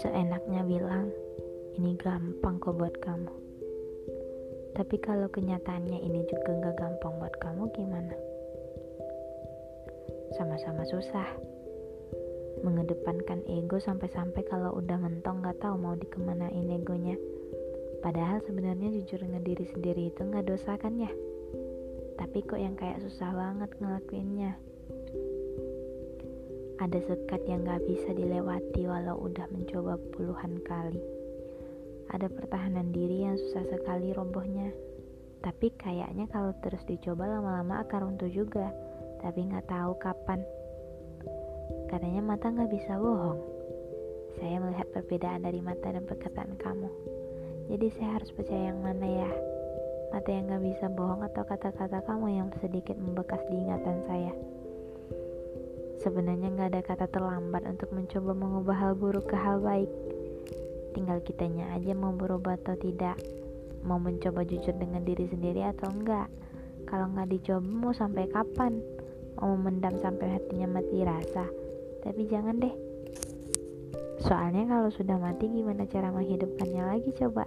Seenaknya bilang, ini gampang kok buat kamu. Tapi kalau kenyataannya ini juga gak gampang buat kamu gimana? Sama-sama susah. Mengedepankan ego sampai-sampai kalau udah mentong gak tahu mau dikemanain egonya. Padahal sebenarnya jujur dengan diri sendiri itu gak dosa kan ya? Tapi kok yang kayak susah banget ngelakuinnya. Ada sekat yang gak bisa dilewati walau udah mencoba puluhan kali. Ada pertahanan diri yang susah sekali robohnya. Tapi kayaknya kalau terus dicoba lama-lama akan runtuh juga. Tapi gak tahu kapan. Katanya mata gak bisa bohong. Saya melihat perbedaan dari mata dan perkataan kamu. Jadi saya harus percaya yang mana ya? Mata yang gak bisa bohong atau kata-kata kamu yang sedikit membekas di ingatan saya. Sebenarnya nggak ada kata terlambat untuk mencoba mengubah hal buruk ke hal baik. Tinggal kitanya aja mau berubah atau tidak. Mau mencoba jujur dengan diri sendiri atau enggak. Kalau nggak dicoba mau sampai kapan? Mau memendam sampai hatinya mati rasa. Tapi jangan deh. Soalnya kalau sudah mati gimana cara menghidupkannya lagi coba?